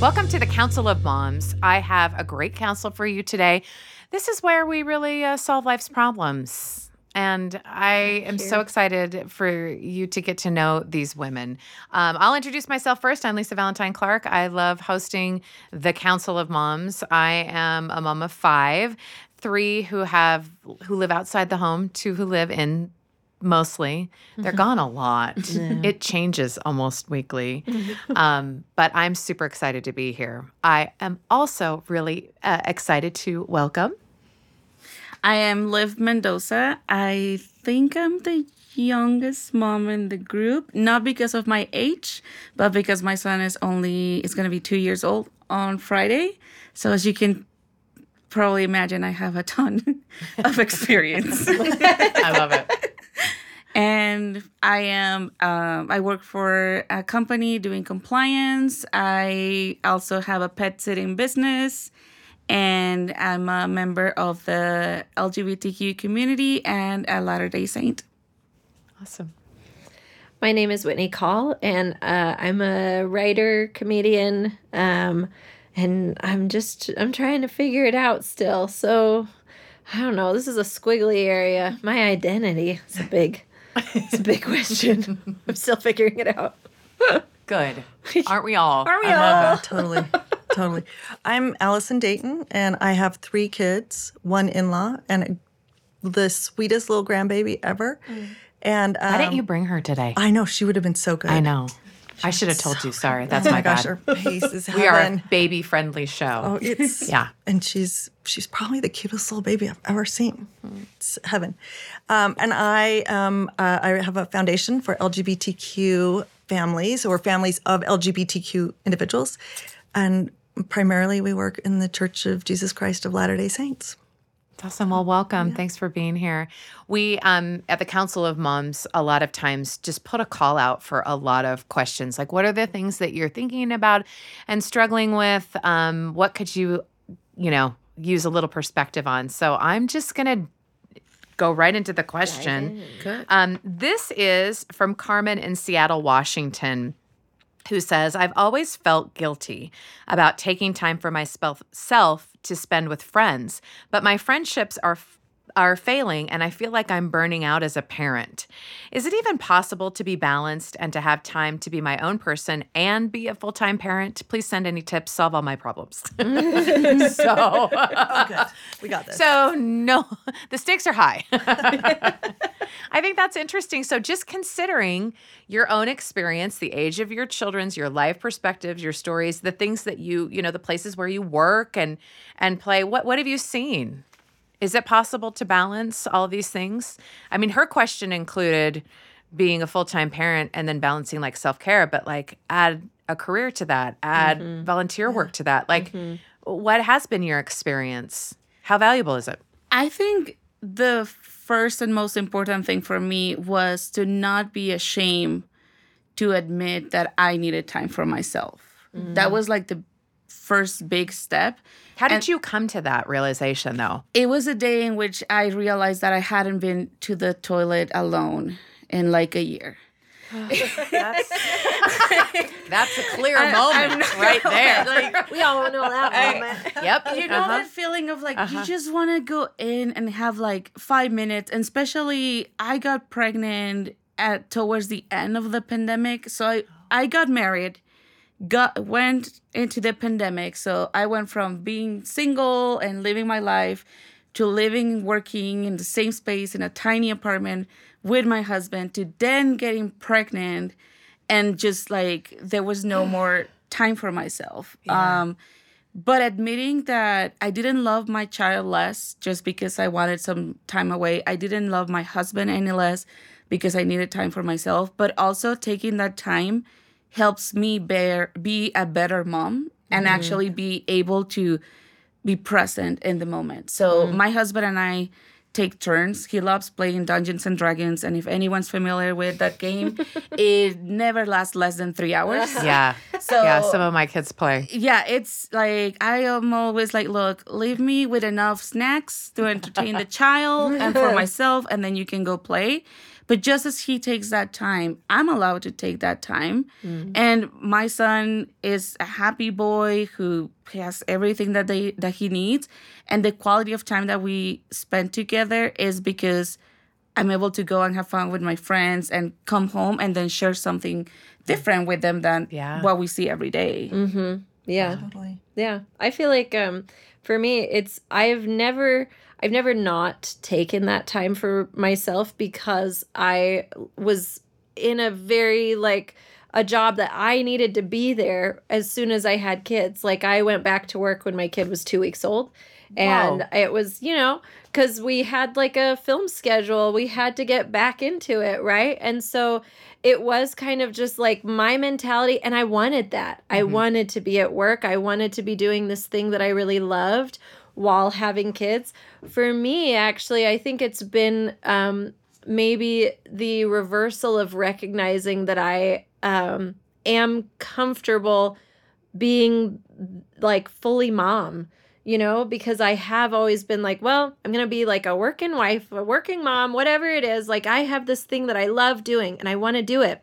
Welcome to the Council of Moms. I have a great counsel for you today. This is where we really uh, solve life's problems. And I am so excited for you to get to know these women. Um, I'll introduce myself first. I'm Lisa Valentine Clark. I love hosting the Council of Moms. I am a mom of five, three who have who live outside the home, two who live in mostly. They're gone a lot. It changes almost weekly. um, but I'm super excited to be here. I am also really uh, excited to welcome. I am Liv Mendoza. I think I'm the youngest mom in the group, not because of my age, but because my son is only is going to be 2 years old on Friday. So as you can probably imagine, I have a ton of experience. I love it. And I am um, I work for a company doing compliance. I also have a pet sitting business, and I'm a member of the LGBTQ community and a Latter Day Saint. Awesome. My name is Whitney Call, and uh, I'm a writer, comedian, um, and I'm just I'm trying to figure it out still. So I don't know. This is a squiggly area. My identity is a big, it's a big question. I'm still figuring it out. Good. Aren't we all? Are we I all? it. totally totally i'm allison dayton and i have three kids one in-law and the sweetest little grandbaby ever and um, Why didn't you bring her today? i know she would have been so good I know. I should have told you. Sorry. That's oh my, my gosh bad. her pace is we are a baby friendly show. oh it's Yeah. and she's she's probably the cutest little baby i've ever seen it's heaven um, and i um, uh, i have a foundation for lgbtq families or families of lgbtq individuals and primarily we work in the church of jesus christ of latter day saints Awesome. Well, welcome. Thanks for being here. We um, at the Council of Moms a lot of times just put a call out for a lot of questions, like what are the things that you're thinking about and struggling with? Um, what could you, you know, use a little perspective on? So I'm just gonna go right into the question. Um, this is from Carmen in Seattle, Washington who says, I've always felt guilty about taking time for myself to spend with friends, but my friendships are. Are failing, and I feel like I'm burning out as a parent. Is it even possible to be balanced and to have time to be my own person and be a full time parent? Please send any tips, solve all my problems. so, oh good we got this so no, the stakes are high. I think that's interesting. So just considering your own experience, the age of your children's, your life perspectives, your stories, the things that you, you know, the places where you work and and play. What what have you seen? Is it possible to balance all these things? I mean, her question included being a full-time parent and then balancing like self-care, but like add a career to that, add mm-hmm. volunteer work to that. Like mm-hmm. what has been your experience? How valuable is it? I think the first and most important thing for me was to not be ashamed to admit that I needed time for myself. That mm. was like the first big step. How did And- you come to that realization though? It was a day in which I realized that I hadn't been to the toilet alone in like a year. That's that's a clear I- moment not- right there. Like, We all know that moment. yep. you know uh-huh. that feeling of like you just want to go in and have like five minutes and especially i got pregnant at towards the end of the pandemic so i i got married got went into the pandemic so i went from being single and living my life to living working in the same space in a tiny apartment with my husband to then getting pregnant and just like there was no more time for myself um but admitting that I didn't love my child less just because I wanted some time away. I didn't love my husband any less because I needed time for myself. But also taking that time helps me bear be a better mom and mm-hmm. actually be able to be present in the moment. So mm-hmm. my husband and I take turns. He loves playing Dungeons and Dragons, and if anyone's familiar with that game, it never lasts less than three hours. Yeah. So yeah, some of my kids play. yeah, it's like I am always like, look, leave me with enough snacks to entertain the child and for myself, and then you can go play. But just as he takes that time, I'm allowed to take that time. Mm. And my son is a happy boy who has everything that they that he needs. And the quality of time that we spend together is because I'm able to go and have fun with my friends and come home and then share something different with them than Yeah. what we see every day. Yeah. Totally. Yeah. I feel like um for me it's I've never I've never not taken that time for myself because I was in a very like a job that I needed to be there as soon as I had kids. Like I went back to work when my kid was 2 weeks old and Wow. it was, you know, cuz we had like a film schedule. We had to get back into it, right? And so it was kind of just like my mentality and I wanted that. I mm-hmm. wanted to be at work. I wanted to be doing this thing that I really loved while having kids. For me, actually, I think it's been um maybe the reversal of recognizing that I um am comfortable being like fully mom you know because i have always been like well i'm gonna be like a working wife a working mom whatever it is like i have this thing that i love doing and i want to do it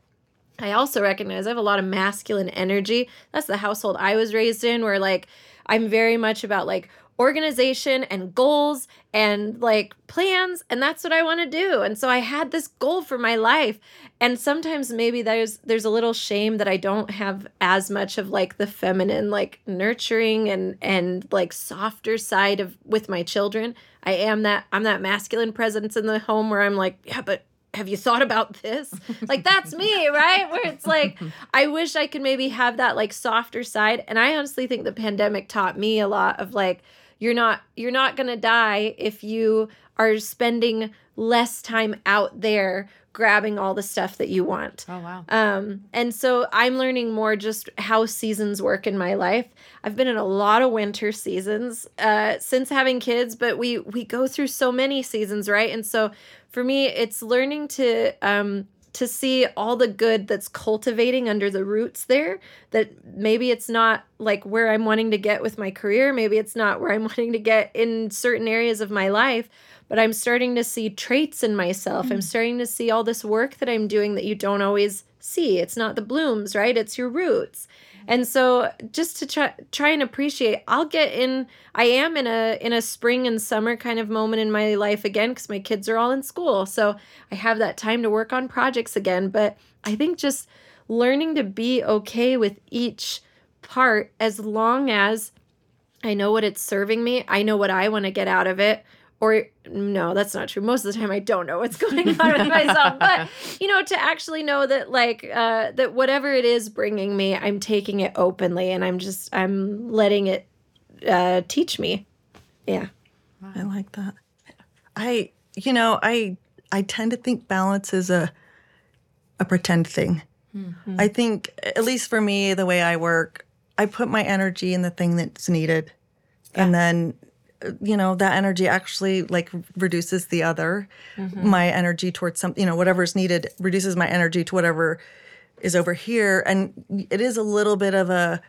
I also recognize I have a lot of masculine energy. That's the household I was raised in, where like I'm very much about like organization and goals and like plans, and that's what I want to do. And so I had this goal for my life. And sometimes maybe there's there's a little shame that I don't have as much of like the feminine, like nurturing and and like softer side of with my children. I am that I'm that masculine presence in the home where I'm like, yeah, but have you thought about this? Like that's me, right? Where it's like I wish I could maybe have that like softer side. And I honestly think the pandemic taught me a lot of like you're not you're not going to die if you are spending less time out there grabbing all the stuff that you want. Oh wow. Um, and so I'm learning more just how seasons work in my life. I've been in a lot of winter seasons uh, since having kids, but we we go through so many seasons, right? And so for me, it's learning to um, to see all the good that's cultivating under the roots there. That maybe it's not like where I'm wanting to get with my career. Maybe it's not where I'm wanting to get in certain areas of my life but I'm starting to see traits in myself. I'm mm. starting to see all this work that I'm doing that you don't always see. It's not the blooms, right? It's your roots. And so just to try try and appreciate, I'll get in I am in a in a spring and summer kind of moment in my life again cuz my kids are all in school. So I have that time to work on projects again, but I think just learning to be okay with each part as long as I know what it's serving me. I know what I want to get out of it. Or no, that's not true. Most of the time, I don't know what's going on with myself. But you know, to actually know that, like, uh, that whatever it is bringing me, I'm taking it openly, and I'm just I'm letting it uh, teach me. Yeah. I like that. I, you know, I I tend to think balance is a a pretend thing. I think, at least for me, the way I work, I put my energy in the thing that's needed, and then, you know, that energy actually like reduces the other. My energy towards something, you know, whatever's needed reduces my energy to whatever is over here, and it is a little bit of a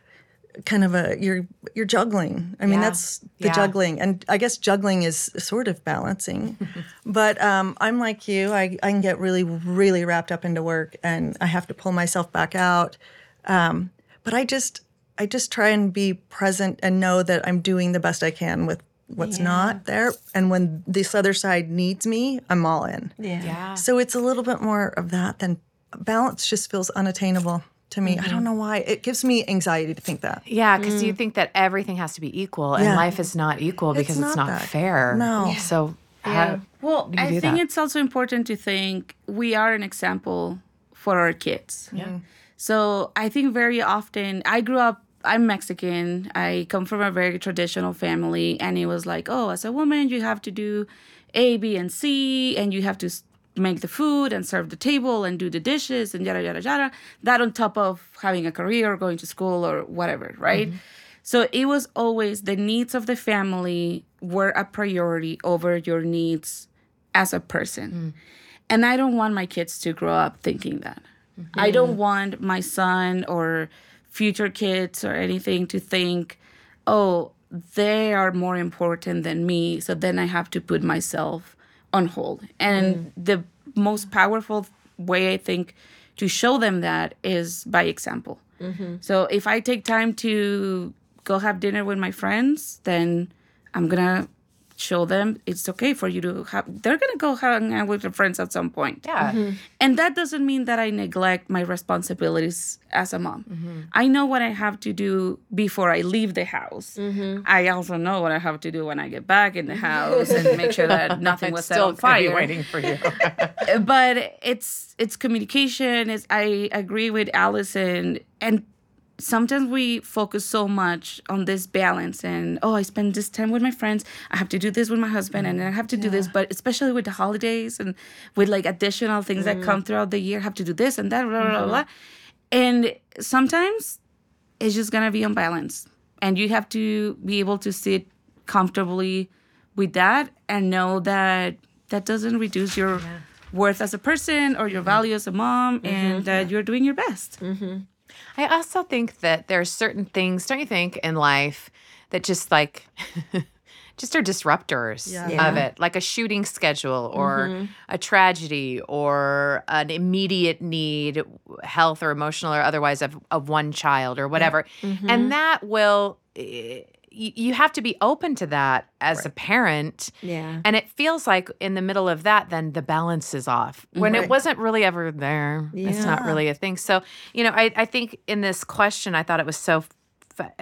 kind of a you're you're juggling. I mean, Yeah. that's the Yeah. juggling, and I guess juggling is sort of balancing. but um, I'm like you. I I can get really really wrapped up into work, and I have to pull myself back out. Um, but I just I just try and be present and know that I'm doing the best I can with what's not there. And when this other side needs me, I'm all in. Yeah. So it's a little bit more of that than balance. Just feels unattainable to me. I mm-hmm. don't know why. It gives me anxiety to think that. Yeah, because you mm. think that everything has to be equal, and Yeah. life is not equal because it's, not not, fair. No. Yeah. So, Yeah. how, Well, do you I do think that? it's also important to think we are an example for our kids. Yeah. Mm-hmm. So I think very often I grew up. I'm Mexican. I come from a very traditional family, and it was like, oh, as a woman, you have to do A, B, and C, and you have to make the food and serve the table and do the dishes and yada yada yada. That on top of having a career, or going to school, or whatever, right? Mm-hmm. So it was always the needs of the family were a priority over your needs as a person. Mm. And I don't want my kids to grow up thinking that. Mm-hmm. I don't want my son or future kids or anything to think, oh, they are more important than me. So then I have to put myself on hold. And mm. the most powerful way I think to show them that is by example. Mm-hmm. So if I take time to go have dinner with my friends, then I'm gonna show them it's okay for you to have. They're gonna go hang out with their friends at some point. Yeah. Mm-hmm. And that doesn't mean that I neglect my responsibilities as a mom. Mm-hmm. I know what I have to do before I leave the house. Mm-hmm. I also know what I have to do when I get back in the house and make sure that nothing was set Still on gonna be fire. waiting for you. But it's it's communication. Is I agree with Allison and sometimes we focus so much on this balance and oh i spend this time with my friends i have to do this with my husband and then i have to do this. But especially with the holidays and with like additional things that come mm-hmm. throughout the year have to do this and that blah, blah, blah, blah. Mm-hmm. and sometimes it's just gonna be unbalanced and you have to be able to sit comfortably with that and know that that doesn't reduce your worth as a person or your value as a mom and mm-hmm. that you're doing your best I also think that there are certain things, don't you think, in life that just like just are disruptors Yeah. of it, like a shooting schedule or mm-hmm. a tragedy or an immediate need, health or emotional or otherwise, of, of one child or whatever. Mm-hmm. And mm-hmm. that will, eh, eh, y- you have to be open to that as a parent. Yeah. And it feels like in the middle of that, then the balance is off when it wasn't really ever there. It's not really a thing. So, you know, I, I think in this question, I thought it was so.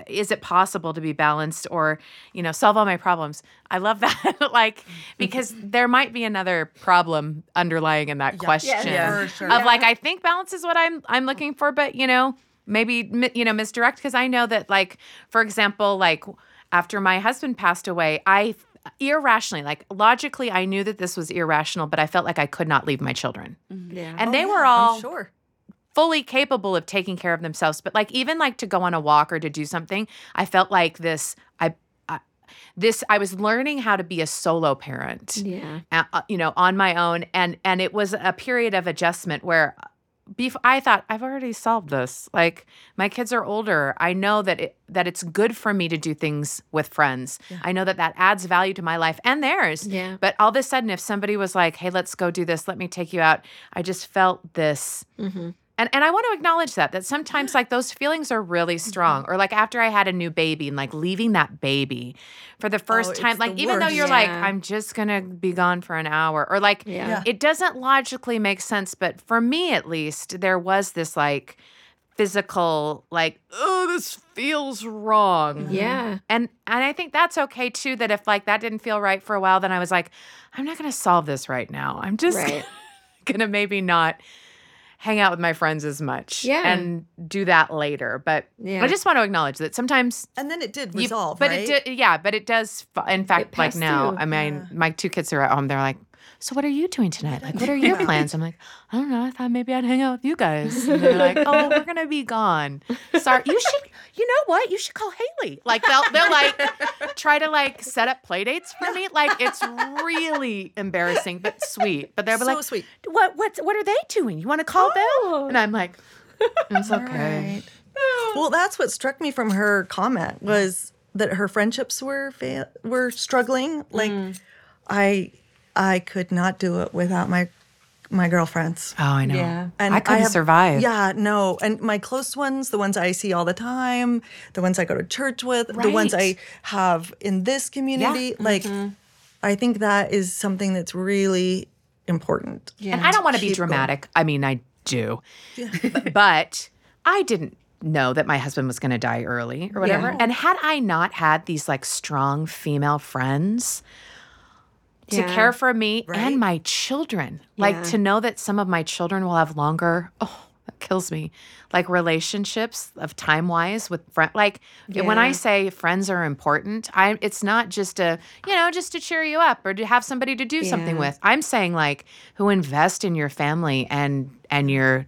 Is it possible to be balanced or, you know, solve all my problems? I love that. like, because there might be another problem underlying in that question Yeah. For sure. of like, I think balance is what I'm I'm looking for, but you know, maybe you know misdirect because I know that like, for example, like after my husband passed away, I irrationally, like logically, I knew that this was irrational, but I felt like I could not leave my children, Yeah. and Oh, they yeah, were I'm all sure. fully capable of taking care of themselves. But like even like to go on a walk or to do something, I felt like this. I, I this I was learning how to be a solo parent yeah. uh, uh, you know, on my own, and and it was a period of adjustment where. Bef- I thought I've already solved this. Like my kids are older. I know that it, that it's good for me to do things with friends. I know that that adds value to my life and theirs. Yeah. But all of a sudden, if somebody was like, "Hey, let's go do this. Let me take you out," I just felt this Mm-hmm. And and I want to acknowledge that that sometimes like those feelings are really Mm-hmm. strong. Or like after I had a new baby and like leaving that baby for the first Oh, time, like the even though you're like I'm just gonna be gone for an hour, or like Yeah. Yeah. it doesn't logically make sense. But for me at least, there was this like physical like oh this feels wrong Yeah. and and I think that's okay too. That if like that didn't feel right for a while, then I was like, I'm not going to solve this right now. I'm just Right. gonna maybe not hang out with my friends as much. Yeah. and do that later. But Yeah. I just want to acknowledge that sometimes. And then it did you- resolve, but right? it did, yeah. But it does. In fact, like passed now, through. I mean, my two kids are at home. They're like, "So what are you doing tonight? Like, what are your plans?" I'm like, "I don't know. I thought maybe I'd hang out with you guys." And they're like, "Oh, we're gonna be gone. Sorry. You should. You know what? You should call Haley. Like they'll they'll like try to like set up play dates for me. Like it's really embarrassing, but sweet. But they'll be So like, sweet. What what what are they doing? You want to call them? And I'm like, it's okay. Well, that's what struck me from her comment was that her friendships were fa- were struggling. Like, Mm. I I could not do it without my my girlfriends. Oh, I know. Yeah. And I couldn't have- survive. Yeah, no. And my close ones, the ones I see all the time, the ones I go to church with, the ones I have in this community, yeah. like Mm-hmm. I think that is something that's really important. Yeah. And I don't want to be Keep going. dramatic. I mean, I do. B- but I didn't know that my husband was going to die early or whatever. Yeah. And had I not had these like strong female friends to Yeah. care for me Right. and my children, like Yeah. to know that some of my children will have longer, oh, that kills me. Like relationships of time wise with friend like when I say friends are important, I it's not just a, you know, just to cheer you up or to have somebody to do something with. I'm saying like who invest in your family and and your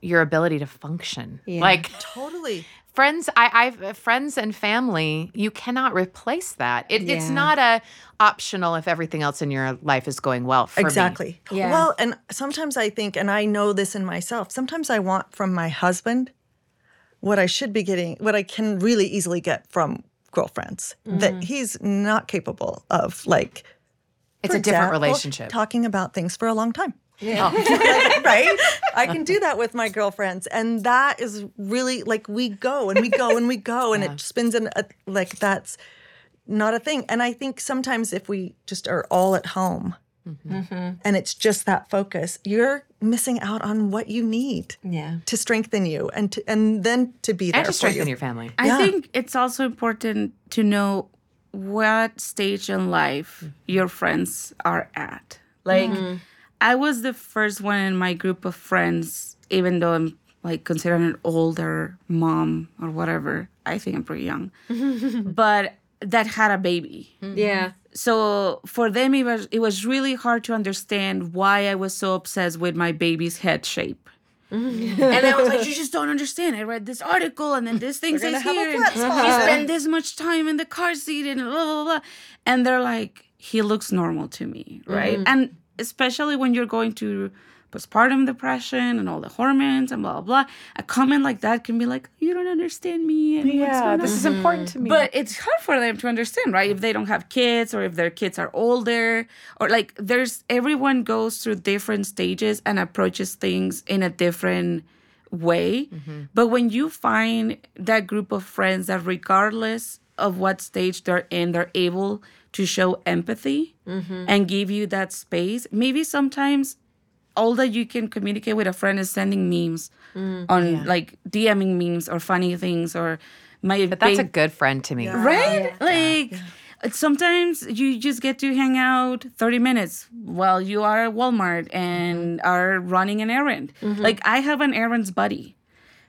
your ability to function. Yeah. Like Totally. Friends I I've friends and family, you cannot replace that. It, It's not a optional if everything else in your life is going well for me. exactly. Yeah. Well, and sometimes I think, and I know this in myself, sometimes I want from my husband what I should be getting, what I can really easily get from girlfriends Mm-hmm. that he's not capable of. Like, It's a different example, relationship. Talking about things for a long time. Oh. Like, right? I can do that with my girlfriends, and that is really like we go and we go and we go, and it spins in a, like that's not a thing. And I think sometimes if we just are all at home. Mm-hmm. Mm-hmm. And it's just that focus. You're missing out on what you need Yeah. to strengthen you, and to, and then to be there and to for strengthen you. your family. I Yeah. think it's also important to know what stage in life mm-hmm. your friends are at. Like, I was the first one in my group of friends, even though I'm like considered an older mom or whatever. I think I'm pretty young, but that had a baby. Mm-hmm. Yeah. So for them, it was it was really hard to understand why I was so obsessed with my baby's head shape. Mm-hmm. and I was like, you just don't understand. I read this article, and then this thing says here, and flat he spot. spent this much time in the car seat, and blah blah blah. And they're like, he looks normal to me, right? Mm-hmm. And especially when you're going to postpartum depression and all the hormones and blah blah blah, a comment like that can be like, you don't understand me. Going on?" is important to me. But it's hard for them to understand, right? If they don't have kids or if their kids are older or like there's everyone goes through different stages and approaches things in a different way. Mm-hmm. But when you find that group of friends that regardless of what stage they're in, they're able to show empathy mm-hmm. and give you that space. Maybe sometimes all that you can communicate with a friend is sending memes mm, on like DMing memes or funny things or my but that's a good friend to me. right? Like sometimes you just get to hang out 30 minutes while you are at walmart and mm-hmm. are running an errand. Mm-hmm. Like i have an errands buddy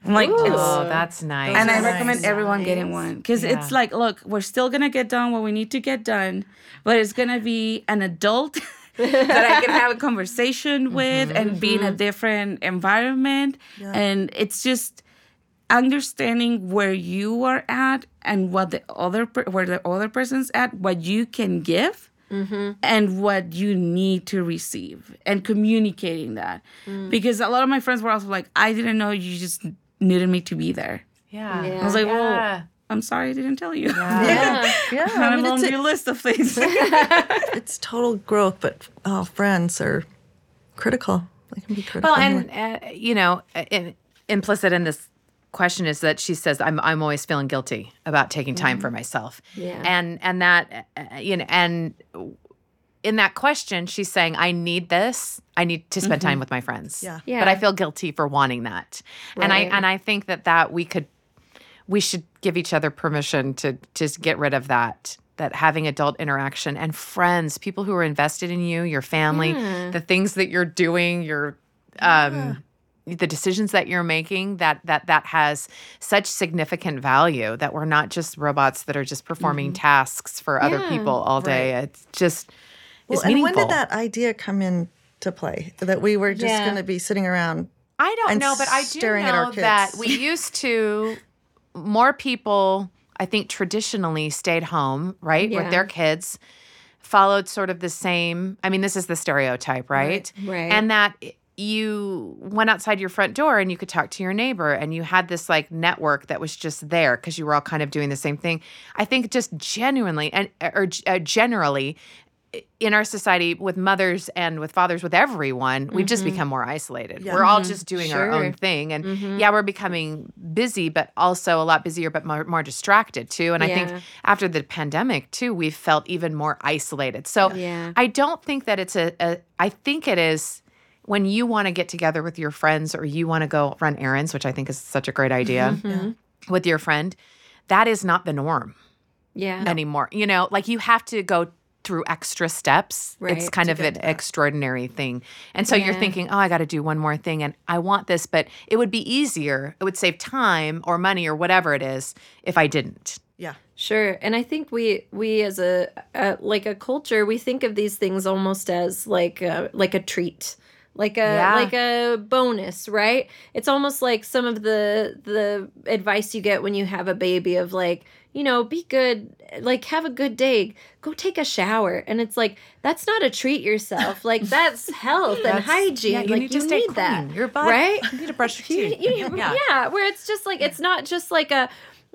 like it's Oh, that's nice. and I Nice. recommend everyone getting one because it's like, look, we're still gonna get done what we need to get done, but it's gonna be an adult that I can have a conversation with and be in a mm-hmm. different environment. And it's just understanding where you are at and what the other per- where the other person's at, what you can give. Mm-hmm. And what you need to receive, and communicating that, mm. because a lot of my friends were also like, "I didn't know you just needed me to be there." yeah. Yeah. I was like, Yeah. well, I'm sorry I didn't tell you. Yeah. Yeah, I I'm mean, on it's, your list of things. it's total growth, but oh, friends are critical. They can be critical. Well, and uh, you know, uh, in, implicit in this question is that she says I'm I'm always feeling guilty about taking time for myself. Yeah. And and that uh, you know and in that question she's saying I need this. I need to spend time with my friends. Yeah. Yeah. But I feel guilty for wanting that. And I and I think that that we could we should give each other permission to just get rid of that that having adult interaction and friends people who are invested in you your family the things that you're doing your um the decisions that you're making that that that has such significant value that we're not just robots that are just performing tasks for other people all day it's just well, it's and meaningful. when did that idea come into play? That we were just Yeah. going to be sitting around. I don't and know, but I do staring at our know that we used to more people I think traditionally stayed home, right, with their kids, followed sort of the same. I mean, this is the stereotype, right? Right. And that you went outside your front door and you could talk to your neighbor and you had this like network that was just there because you were all kind of doing the same thing. I think just genuinely and or uh, generally in our society with mothers and with fathers with everyone we've just mm-hmm. become more isolated. We're all mm-hmm. just doing our own thing. And mm-hmm. yeah we're becoming busy but also a lot busier but more, more distracted too. And i think after the pandemic too we've felt even more isolated. So Yeah. i don't think that it's a, a i think it is when you want to get together with your friends or you want to go run errands which i think is such a great idea with your friend that is not the norm yeah. anymore. You know, like you have to go through extra steps. it's kind of an that. extraordinary thing. And so you're thinking, oh, I got to do one more thing and I want this, but it would be easier. It would save time or money or whatever it is if I didn't. Yeah. Sure, and I think we we as a, a like a culture we think of these things almost as like a, like a treat, like a Yeah. like a bonus, right? It's almost like some of the the advice you get when you have a baby of like you know be good, like have a good day, go take a shower, and it's like that's not a treat yourself, like that's health and hygiene, yeah, you like need you to stay need that, clean. Your butt- right? You need to brush your You- teeth. you- yeah. where it's just like it's not just like a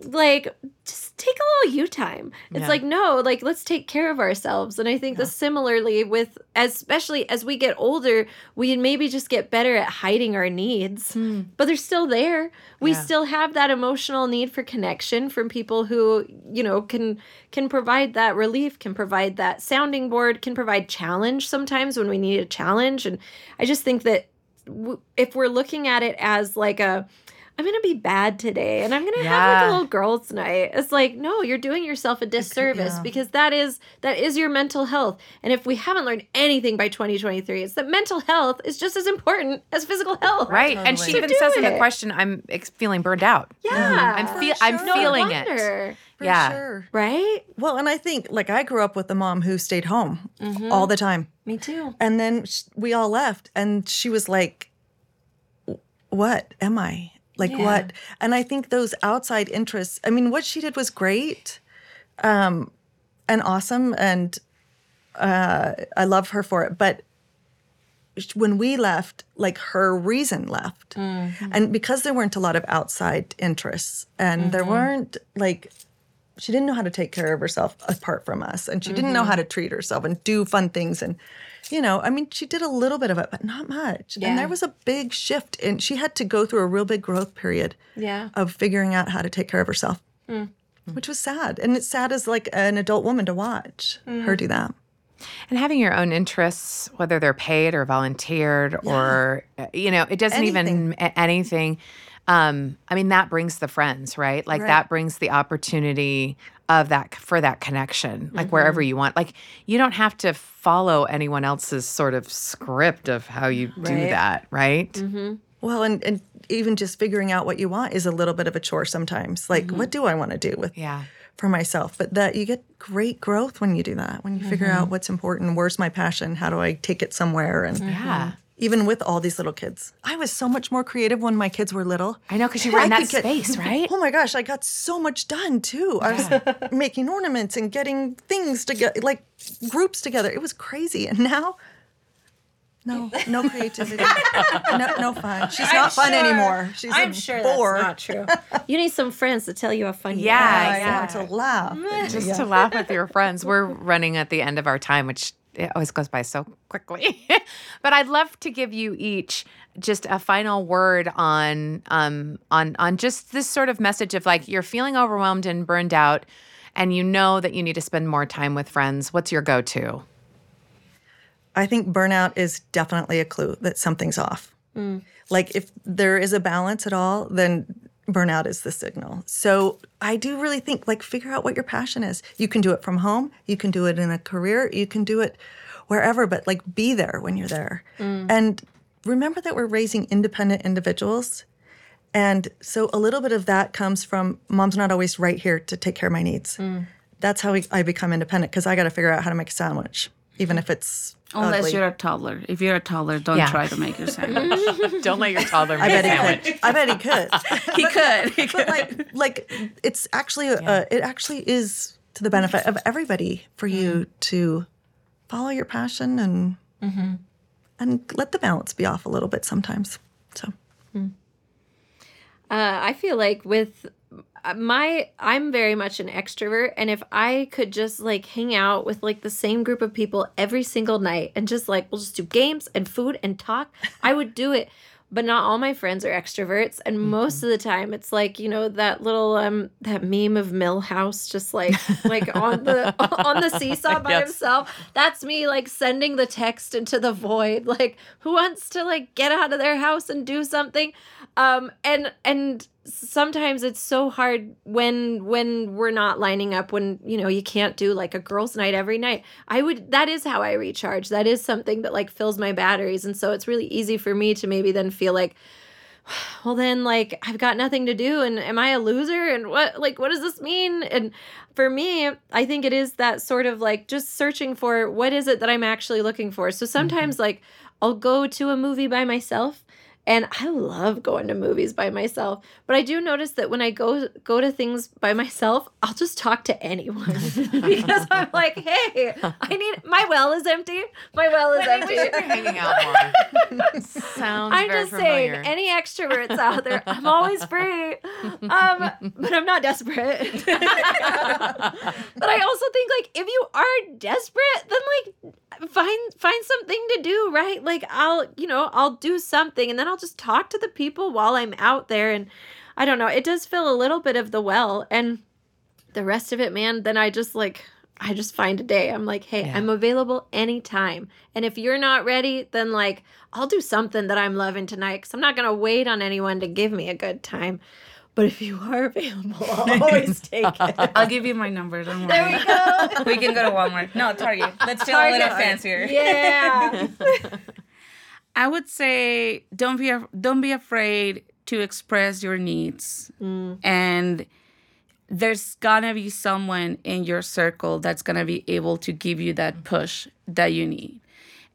like just take a little you time. It's Yeah. like no like let's take care of ourselves. And i think that similarly with especially as we get older we maybe just get better at hiding our needs hmm. but they're still there. We Yeah. still have that emotional need for connection from people who you know can can provide that relief can provide that sounding board can provide challenge sometimes when we need a challenge. And i just think that w- if we're looking at it as like a I'm gonna be bad today and I'm gonna have like a little girls' night. It's like, no, you're doing yourself a disservice yeah. because that is that is your mental health. And if we haven't learned anything by 2023, it's that mental health is just as important as physical health. Right. And she Totally. even says do in the question, I'm ex- feeling burned out. Yeah. Mm-hmm. I'm feel For I'm sure. no feeling it. wonder, For Yeah. sure. Right? Well, and I think like I grew up with a mom who stayed home mm-hmm. all the time. Me too. And then sh- we all left, and she was like, What am I? Like, Yeah. what? And I think those outside interests, I mean, what she did was great um, and awesome. And uh, I love her for it. But when we left, like her reason left. And because there weren't a lot of outside interests, and there weren't like, she didn't know how to take care of herself apart from us and she didn't know how to treat herself and do fun things and you know i mean she did a little bit of it but not much Yeah. and there was a big shift and she had to go through a real big growth period Yeah. of figuring out how to take care of herself which was sad and it's sad as like an adult woman to watch her do that And having your own interests, whether they're paid or volunteered or, uh, you know, it doesn't even Anything. a- anything. Um, I mean, that brings the friends, right? Like Right. that brings the opportunity of that for that connection, like Mm-hmm. wherever you want. Like you don't have to follow anyone else's sort of script of how you do Right. that, right? well and, and even just figuring out what you want is a little bit of a chore sometimes like what do i want to do with Yeah. for myself but that you get great growth when you do that when you figure out what's important where's my passion how do i take it somewhere and Yeah. Even with all these little kids. I was so much more creative when my kids were little. I know because you were in I that could get- space, right? oh my gosh i got so much done too. I was making ornaments and getting things together like groups together. It was crazy. And now no no creativity. No, no fun. She's not fun anymore. She's I'm a sure bore. that's not true. you need some friends to tell you how fun you Yeah, are. I yeah. want to laugh. Just to laugh with your friends. We're running at the end of our time, which it always goes by so quickly. but I'd love to give you each just a final word on um on on just this sort of message of like you're feeling overwhelmed and burned out and you know that you need to spend more time with friends. What's your go-to? I think burnout is definitely a clue that something's off. Like if there is a balance at all, then burnout is the signal. So I do really think like figure out what your passion is. You can do it from home, you can do it in a career, you can do it wherever, but like be there when you're there. Mm. And remember that we're raising independent individuals. And so a little bit of that comes from mom's not always right here to take care of my needs. Mm. That's how we, I become independent because I got to figure out how to make a sandwich, even if it's Unless ugly. you're a toddler. If you're a toddler, don't Yeah. try to make your sandwich. Don't let your toddler make I bet he could. I bet he could. he could. He could. But like, like it's actually, uh, it actually is to the benefit of everybody for you to follow your passion and and let the balance be off a little bit sometimes. So Uh, I feel like with my I'm very much an extrovert and if I could just like hang out with like the same group of people every single night and just like we'll just do games and food and talk, I would do it. But not all my friends are extroverts and most of the time it's like, you know, that little um that meme of Milhouse just like like on the on the seesaw by Yes. himself. That's me like sending the text into the void like who wants to like get out of their house and do something? um and and sometimes it's so hard when when we're not lining up when you know you can't do like a girls night every night. I would that is how i recharge. That is something that like fills my batteries. And so it's really easy for me to maybe then feel like well then like i've got nothing to do. And am i a loser? And what like what does this mean? And for me i think it is that sort of like just searching for what is it that i'm actually looking for. So mm-hmm. sometimes like i'll go to a movie by myself and I love going to movies by myself. But I do notice that when I go go to things by myself, I'll just talk to anyone because I'm like, hey, I need my well is empty. My well is empty. hanging out more. sounds I'm very just saying, any extroverts out there, I'm always free. Um, but I'm not desperate. but I also think like if you are desperate, then like find find something to do, right? Like I'll, you know, I'll do something and then I'll just talk to the people while I'm out there and I don't know, it does fill a little bit of the well and the rest of it, man, then I just like I just find a day. I'm like, hey, Yeah. I'm available anytime. And if you're not ready, then like I'll do something that I'm loving tonight because I'm not gonna wait on anyone to give me a good time. But if you are available, I'll always take it. I'll give you my number. Don't worry. There we go. we can go to Walmart. No, Target. Let's feel a little fancier. Yeah. I would say don't be don't be afraid to express your needs, mm. and there's gonna be someone in your circle that's gonna be able to give you that push that you need.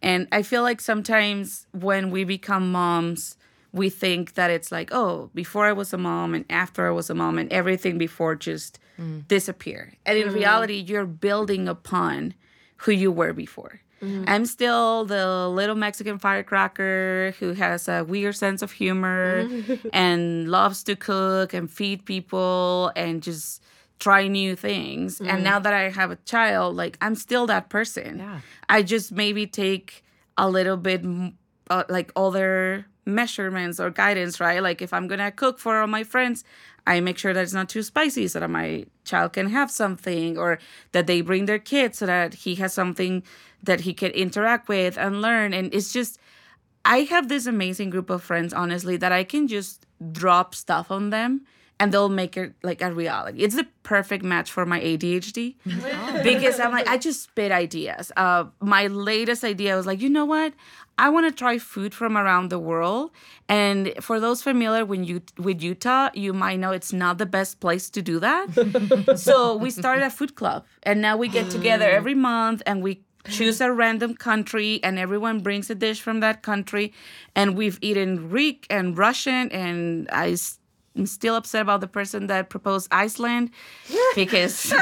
And I feel like sometimes when we become moms, we think that it's like, oh, before I was a mom and after I was a mom, and everything before just mm. disappear. And in mm-hmm. reality, you're building upon who you were before. Mm-hmm. I'm still the little Mexican firecracker who has a weird sense of humor mm-hmm. and loves to cook and feed people and just try new things. And now that I have a child, like I'm still that person. Yeah. I just maybe take a little bit uh, like other measurements or guidance, right? Like if I'm gonna cook for all my friends, I make sure that it's not too spicy so that my child can have something, or that they bring their kids so that he has something that he can interact with and learn. And it's just, I have this amazing group of friends, honestly, that I can just drop stuff on them and they'll make it like a reality. It's the perfect match for my ADHD because I'm like, I just spit ideas. Uh, my latest idea was like, you know what? I want to try food from around the world. And for those familiar when you with Utah, you might know it's not the best place to do that. so we started a food club, and now we get together every month and we choose a random country and everyone brings a dish from that country and we've eaten greek and russian and i i'm still upset about the person that proposed iceland because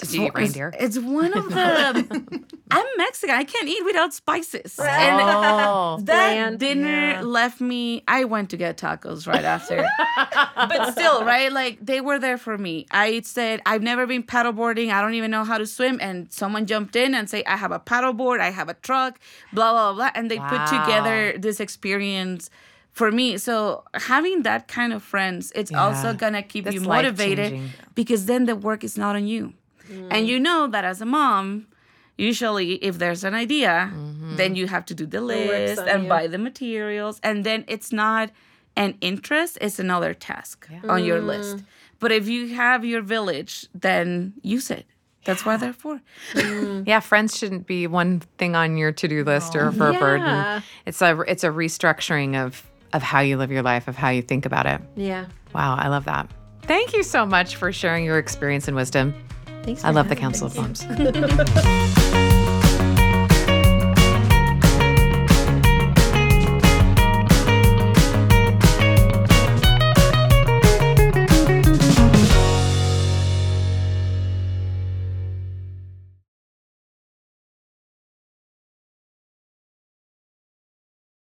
Did you eat reindeer? it's one of the um, i'm mexican i can't eat without spices. And Oh, that Bland. dinner left me i went to get tacos right after. But still right like they were there for me. I said i've never been paddleboarding i don't even know how to swim. And someone jumped in and say i have a paddleboard i have a truck blah blah blah and they put together this experience for me so having that kind of friends it's also gonna keep you motivated because then the work is not on you. Mm. And you know that as a mom usually if there's an idea mm-hmm. then you have to do the list on and you. buy the materials and then it's not an interest it's another task on your mm. list. But if you have your village then use it. That's why they're for. Mm. Yeah. Friends shouldn't be one thing on your to-do list or for a burden. It's a it's a restructuring of of how you live your life, of how you think about it. Yeah. Wow, I love that. Thank you so much for sharing your experience and wisdom. Thanks. I love the Council of Moms.